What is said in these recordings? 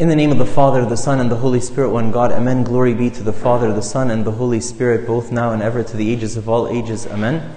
In the name of the Father, the Son, and the Holy Spirit, one God. Amen. Glory be to the Father, the Son, and the Holy Spirit, both now and ever, to the ages of all ages. Amen.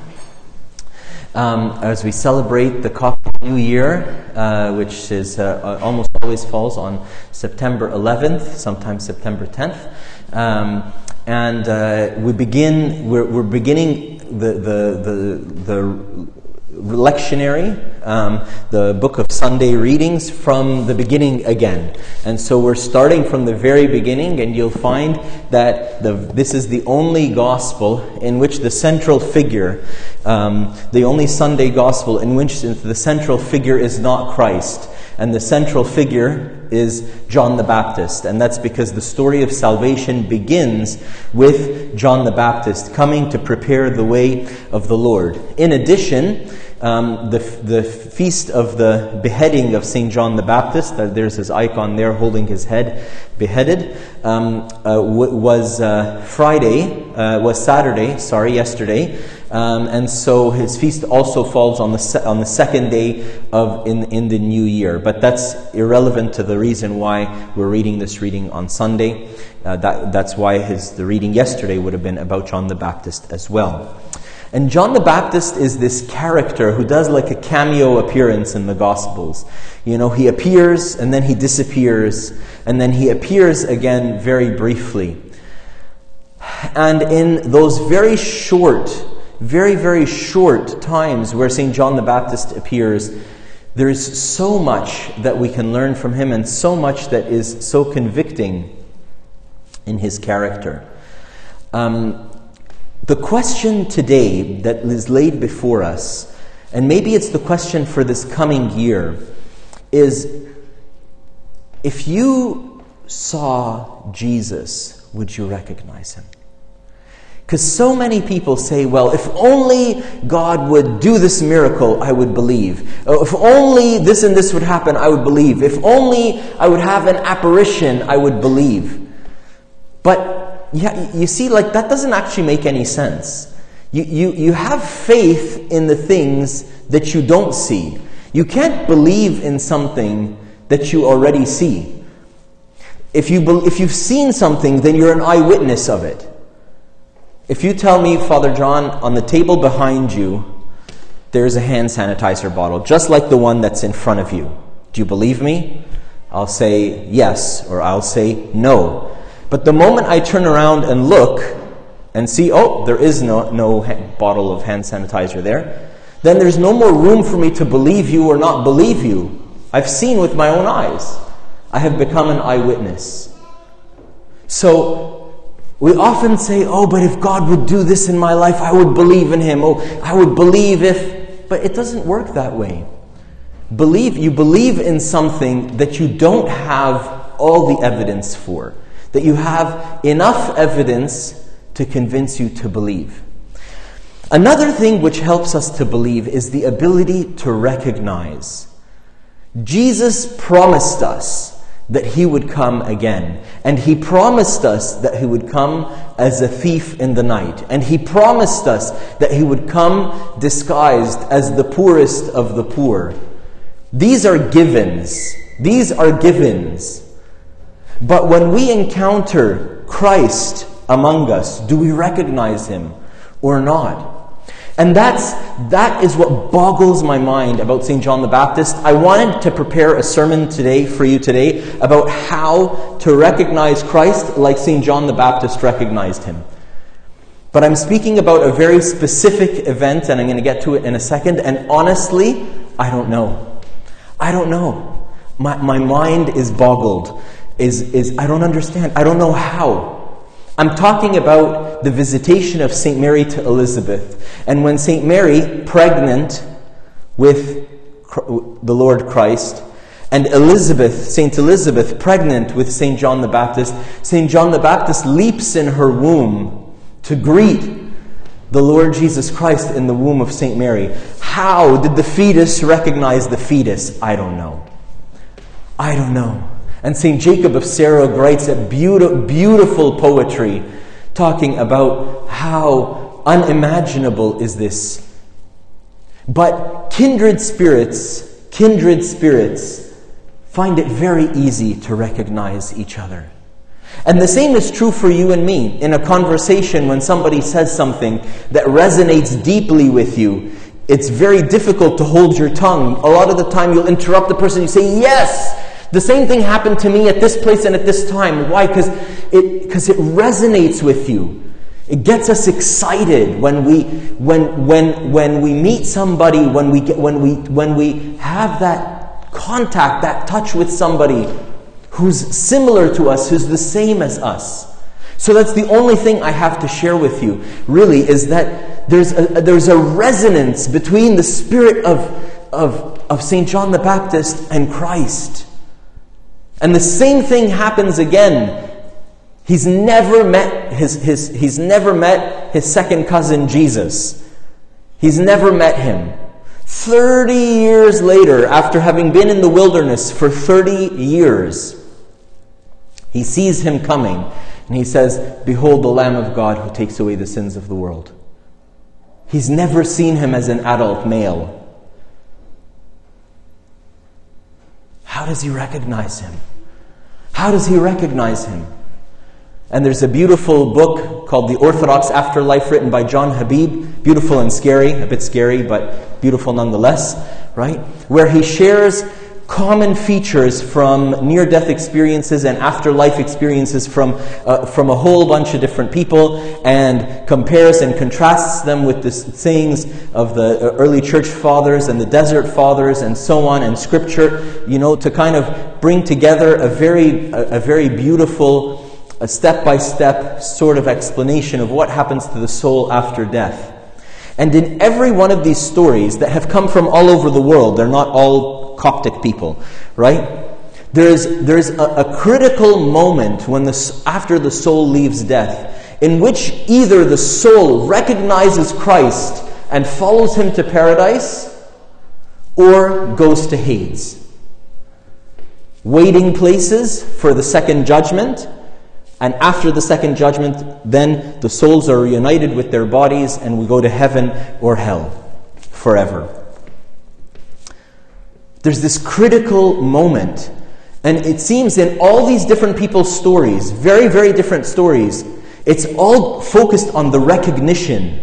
Um, as we celebrate the Coptic New Year, uh, which is uh, almost always falls on September 11th, sometimes September 10th, um, and uh, we begin. We're, we're beginning the the the, the lectionary, um, the book of Sunday readings from the beginning again. And so we're starting from the very beginning, and you'll find that the, this is the only gospel in which the central figure, um, the only Sunday gospel in which the central figure is not Christ. And the central figure is John the Baptist. And that's because the story of salvation begins with John the Baptist coming to prepare the way of the Lord. In addition, um, the, the feast of the beheading of St. John the Baptist, uh, there's his icon there holding his head beheaded, um, uh, w- was uh, Friday, uh, was Saturday, sorry, yesterday. Um, and so his feast also falls on the, se- on the second day of in, in the new year. But that's irrelevant to the reason why we're reading this reading on Sunday. Uh, that, that's why his, the reading yesterday would have been about John the Baptist as well. And John the Baptist is this character who does like a cameo appearance in the Gospels. You know, he appears and then he disappears and then he appears again very briefly. And in those very short, very, very short times where St. John the Baptist appears, there's so much that we can learn from him and so much that is so convicting in his character. Um, the question today that is laid before us, and maybe it's the question for this coming year, is if you saw Jesus, would you recognize him? Because so many people say, well, if only God would do this miracle, I would believe. Oh, if only this and this would happen, I would believe. If only I would have an apparition, I would believe. But yeah, you see, like that doesn't actually make any sense. You, you, you have faith in the things that you don't see. You can't believe in something that you already see. If, you be, if you've seen something, then you're an eyewitness of it. If you tell me, Father John, on the table behind you, there's a hand sanitizer bottle, just like the one that's in front of you. Do you believe me? I'll say yes, or I'll say no. But the moment I turn around and look and see, oh, there is no, no bottle of hand sanitizer there, then there's no more room for me to believe you or not believe you. I've seen with my own eyes. I have become an eyewitness. So, we often say, oh, but if God would do this in my life, I would believe in Him. Oh, I would believe if. But it doesn't work that way. Believe, you believe in something that you don't have all the evidence for that you have enough evidence to convince you to believe. Another thing which helps us to believe is the ability to recognize. Jesus promised us that he would come again. And he promised us that he would come as a thief in the night. And he promised us that he would come disguised as the poorest of the poor. These are givens. These are givens. But when we encounter Christ among us, do we recognize him or not? And that's, that is what boggles my mind about St. John the Baptist. I wanted to prepare a sermon today for you today about how to recognize Christ like St. John the Baptist recognized him. But I'm speaking about a very specific event, and I'm going to get to it in a second. And honestly, I don't know. I don't know. My, my mind is boggled is, is I don't understand. I don't know how. I'm talking about the visitation of St. Mary to Elizabeth. And when St. Mary, pregnant with the Lord Christ, and Elizabeth, St. Elizabeth, pregnant with St. John the Baptist, St. John the Baptist leaps in her womb to greet the Lord Jesus Christ in the womb of St. Mary. How did the fetus recognize the fetus? I don't know. I don't know. And St. Jacob of Serug writes a beautiful, beautiful poetry talking about how unimaginable is this. But kindred spirits, kindred spirits find it very easy to recognize each other. And the same is true for you and me. In a conversation, when somebody says something that resonates deeply with you, it's very difficult to hold your tongue. A lot of the time, you'll interrupt the person, you say, Yes! The same thing happened to me at this place and at this time. Why? Because it, cause it resonates with you. It gets us excited when we, when, when, when we meet somebody, when we, get, when, we, when we have that contact, that touch with somebody who's similar to us, who's the same as us. So that's the only thing I have to share with you, really, is that there's a, there's a resonance between the spirit of, of, of St. John the Baptist and Christ. And the same thing happens again. He's never met his, his, he's never met his second cousin Jesus. He's never met him. 30 years later, after having been in the wilderness for 30 years, he sees him coming and he says, Behold the Lamb of God who takes away the sins of the world. He's never seen him as an adult male. How does he recognize him? How does he recognize him? And there's a beautiful book called The Orthodox Afterlife written by John Habib. Beautiful and scary, a bit scary, but beautiful nonetheless, right? Where he shares common features from near death experiences and afterlife experiences from, uh, from a whole bunch of different people and compares and contrasts them with the sayings of the uh, early church fathers and the desert fathers and so on and scripture, you know, to kind of bring together a very, a, a very beautiful, step by step sort of explanation of what happens to the soul after death. And in every one of these stories that have come from all over the world, they're not all Coptic people, right? There's, there's a, a critical moment when the, after the soul leaves death in which either the soul recognizes Christ and follows him to paradise or goes to Hades. Waiting places for the second judgment, and after the second judgment, then the souls are reunited with their bodies and we go to heaven or hell forever. There's this critical moment. And it seems in all these different people's stories, very, very different stories, it's all focused on the recognition.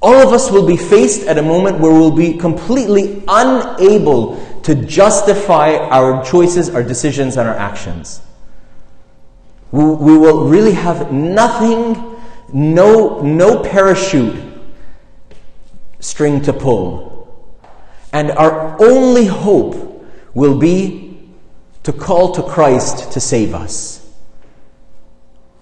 All of us will be faced at a moment where we'll be completely unable to justify our choices, our decisions, and our actions. We, we will really have nothing, no, no parachute string to pull. And our only hope will be to call to Christ to save us.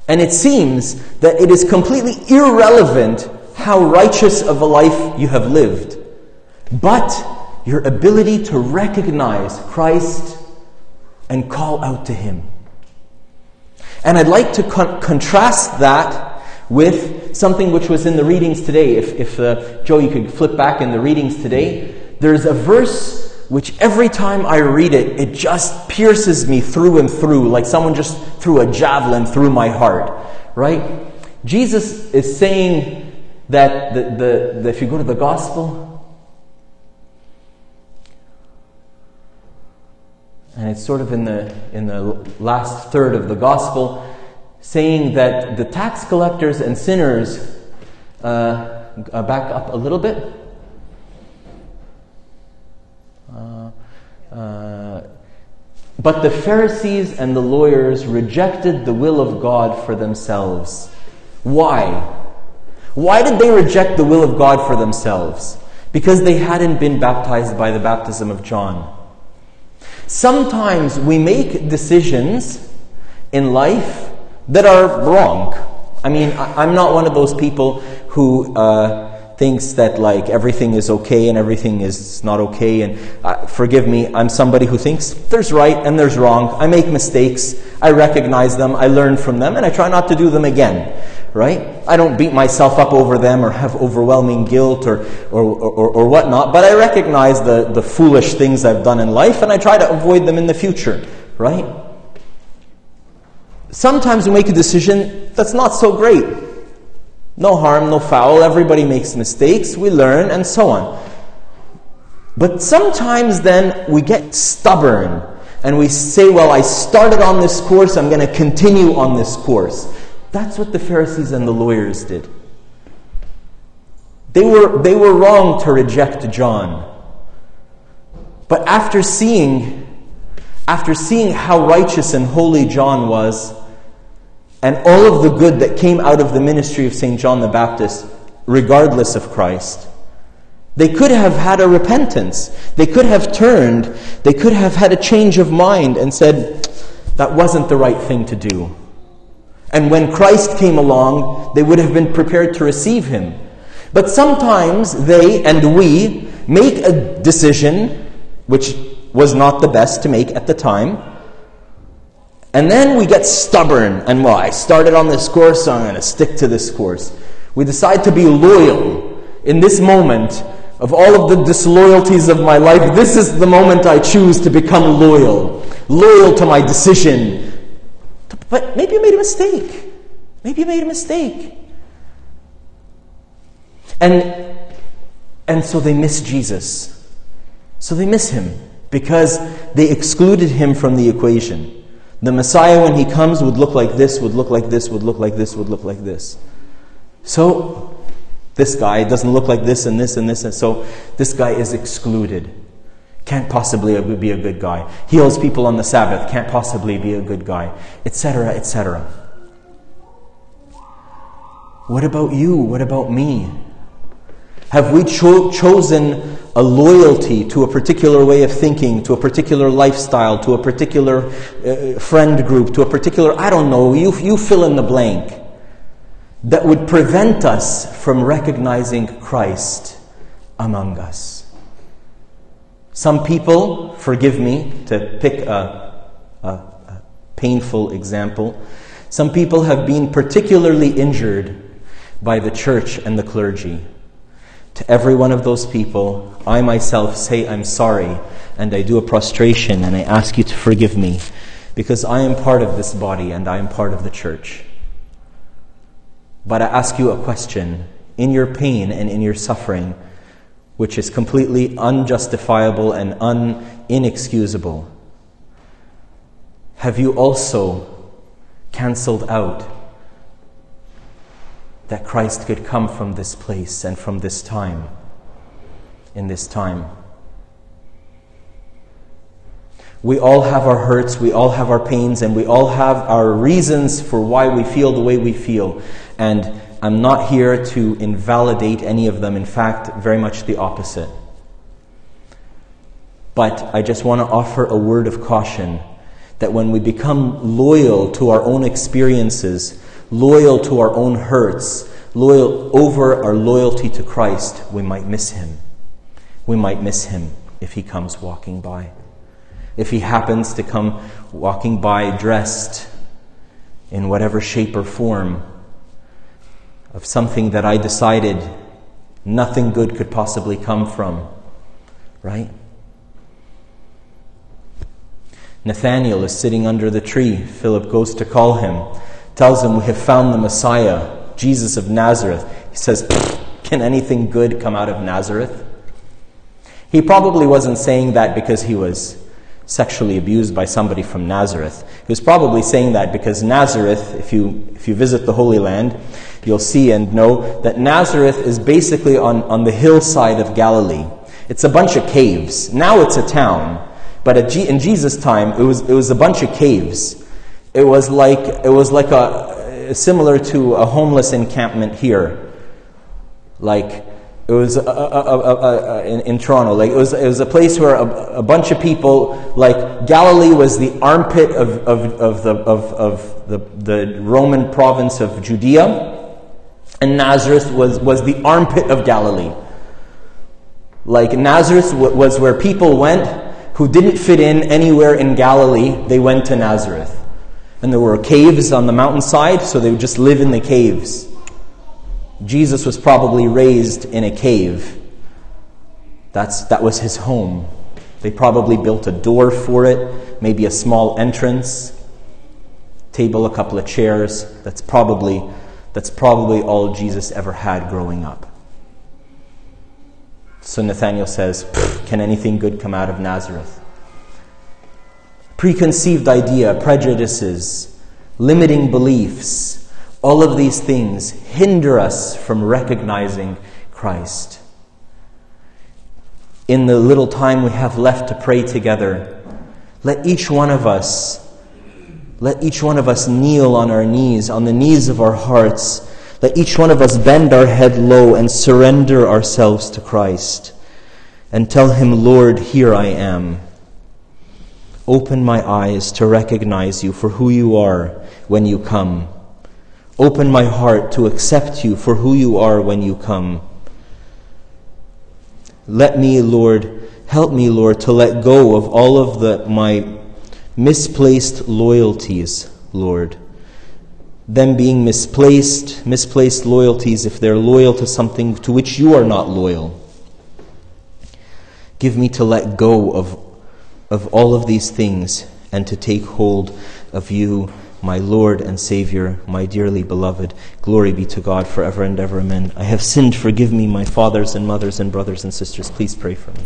And it seems that it is completely irrelevant how righteous of a life you have lived, but your ability to recognize Christ and call out to Him. And I'd like to con- contrast that with something which was in the readings today. If, if uh, Joe, you could flip back in the readings today there's a verse which every time I read it, it just pierces me through and through, like someone just threw a javelin through my heart, right? Jesus is saying that the, the, the if you go to the gospel, and it's sort of in the in the last third of the gospel, saying that the tax collectors and sinners. Uh, back up a little bit. Uh, but the Pharisees and the lawyers rejected the will of God for themselves. Why? Why did they reject the will of God for themselves? Because they hadn't been baptized by the baptism of John. Sometimes we make decisions in life that are wrong. I mean, I'm not one of those people who uh, thinks that like everything is okay and everything is not okay. And uh, forgive me, I'm somebody who thinks there's right and there's wrong. I make mistakes. I recognize them. I learn from them, and I try not to do them again. Right? I don't beat myself up over them or have overwhelming guilt or, or, or, or whatnot, but I recognize the, the foolish things I've done in life and I try to avoid them in the future. Right? Sometimes we make a decision that's not so great no harm, no foul. Everybody makes mistakes. We learn and so on. But sometimes then we get stubborn and we say, Well, I started on this course, I'm going to continue on this course. That's what the Pharisees and the lawyers did. They were, they were wrong to reject John. But after seeing, after seeing how righteous and holy John was, and all of the good that came out of the ministry of St. John the Baptist, regardless of Christ, they could have had a repentance. They could have turned. They could have had a change of mind and said, that wasn't the right thing to do. And when Christ came along, they would have been prepared to receive him. But sometimes they and we make a decision which was not the best to make at the time. And then we get stubborn and, well, I started on this course, so I'm going to stick to this course. We decide to be loyal in this moment of all of the disloyalties of my life, this is the moment I choose to become loyal. Loyal to my decision. But maybe you made a mistake. Maybe you made a mistake. And, and so they miss Jesus. So they miss him because they excluded him from the equation. The Messiah, when he comes, would look like this, would look like this, would look like this, would look like this. So this guy doesn't look like this and this and this, and so this guy is excluded. Can't possibly be a good guy. Heals people on the Sabbath. Can't possibly be a good guy. Etc., etc. What about you? What about me? Have we cho- chosen a loyalty to a particular way of thinking, to a particular lifestyle, to a particular uh, friend group, to a particular, I don't know, you, you fill in the blank that would prevent us from recognizing Christ among us. Some people, forgive me to pick a, a, a, painful example, some people have been particularly injured by the church and the clergy. To every one of those people, I myself say I'm sorry and I do a prostration and I ask you to forgive me because I am part of this body and I am part of the church. But I ask you a question in your pain and in your suffering, which is completely unjustifiable and un- inexcusable, have you also cancelled out that Christ could come from this place and from this time, in this time? We all have our hurts, we all have our pains, and we all have our reasons for why we feel the way we feel. And I'm not here to invalidate any of them. In fact, very much the opposite. But I just want to offer a word of caution that when we become loyal to our own experiences, loyal to our own hurts, loyal over our loyalty to Christ, we might miss him. We might miss him if he comes walking by. If he happens to come walking by dressed in whatever shape or form of something that I decided nothing good could possibly come from. Right? Nathanael is sitting under the tree. Philip goes to call him, tells him, We have found the Messiah, Jesus of Nazareth. He says, Can anything good come out of Nazareth? He probably wasn't saying that because he was sexually abused by somebody from Nazareth. He was probably saying that because Nazareth, if you, if you visit the Holy Land, you'll see and know that Nazareth is basically on, on the hillside of Galilee. It's a bunch of caves. Now it's a town, but G- in Jesus' time, it was, it was a bunch of caves. It was like, it was like a, similar to a homeless encampment here. Like, it was a, a, a, in, in, Toronto. Like it was, it was a place where a, bunch of people, like Galilee, was the armpit of, of, of the of, of the, the Roman province of Judea, and Nazareth was was the armpit of Galilee. Like Nazareth was where people went who didn't fit in anywhere in Galilee. They went to Nazareth, and there were caves on the mountainside, so they would just live in the caves. Jesus was probably raised in a cave. That's, that was his home. They probably built a door for it, maybe a small entrance, table, a couple of chairs. That's probably, that's probably all Jesus ever had growing up. So Nathanael says, Can anything good come out of Nazareth? Preconceived idea, prejudices, limiting beliefs, all of these things hinder us from recognizing Christ. In the little time we have left to pray together, let each one of us let each one of us kneel on our knees, on the knees of our hearts. Let each one of us bend our head low and surrender ourselves to Christ and tell Him, Lord, here I am. Open my eyes to recognize you for who you are when you come. Open my heart to accept you for who you are when you come. Let me, Lord, help me, Lord, to let go of all of the, my misplaced loyalties, Lord. Them being misplaced, misplaced loyalties if they're loyal to something to which you are not loyal. Give me to let go of, of all of these things and to take hold of you, my Lord and Savior, my dearly beloved. Glory be to God forever and ever. Amen. I have sinned. Forgive me, my fathers and mothers and brothers and sisters. Please pray for me.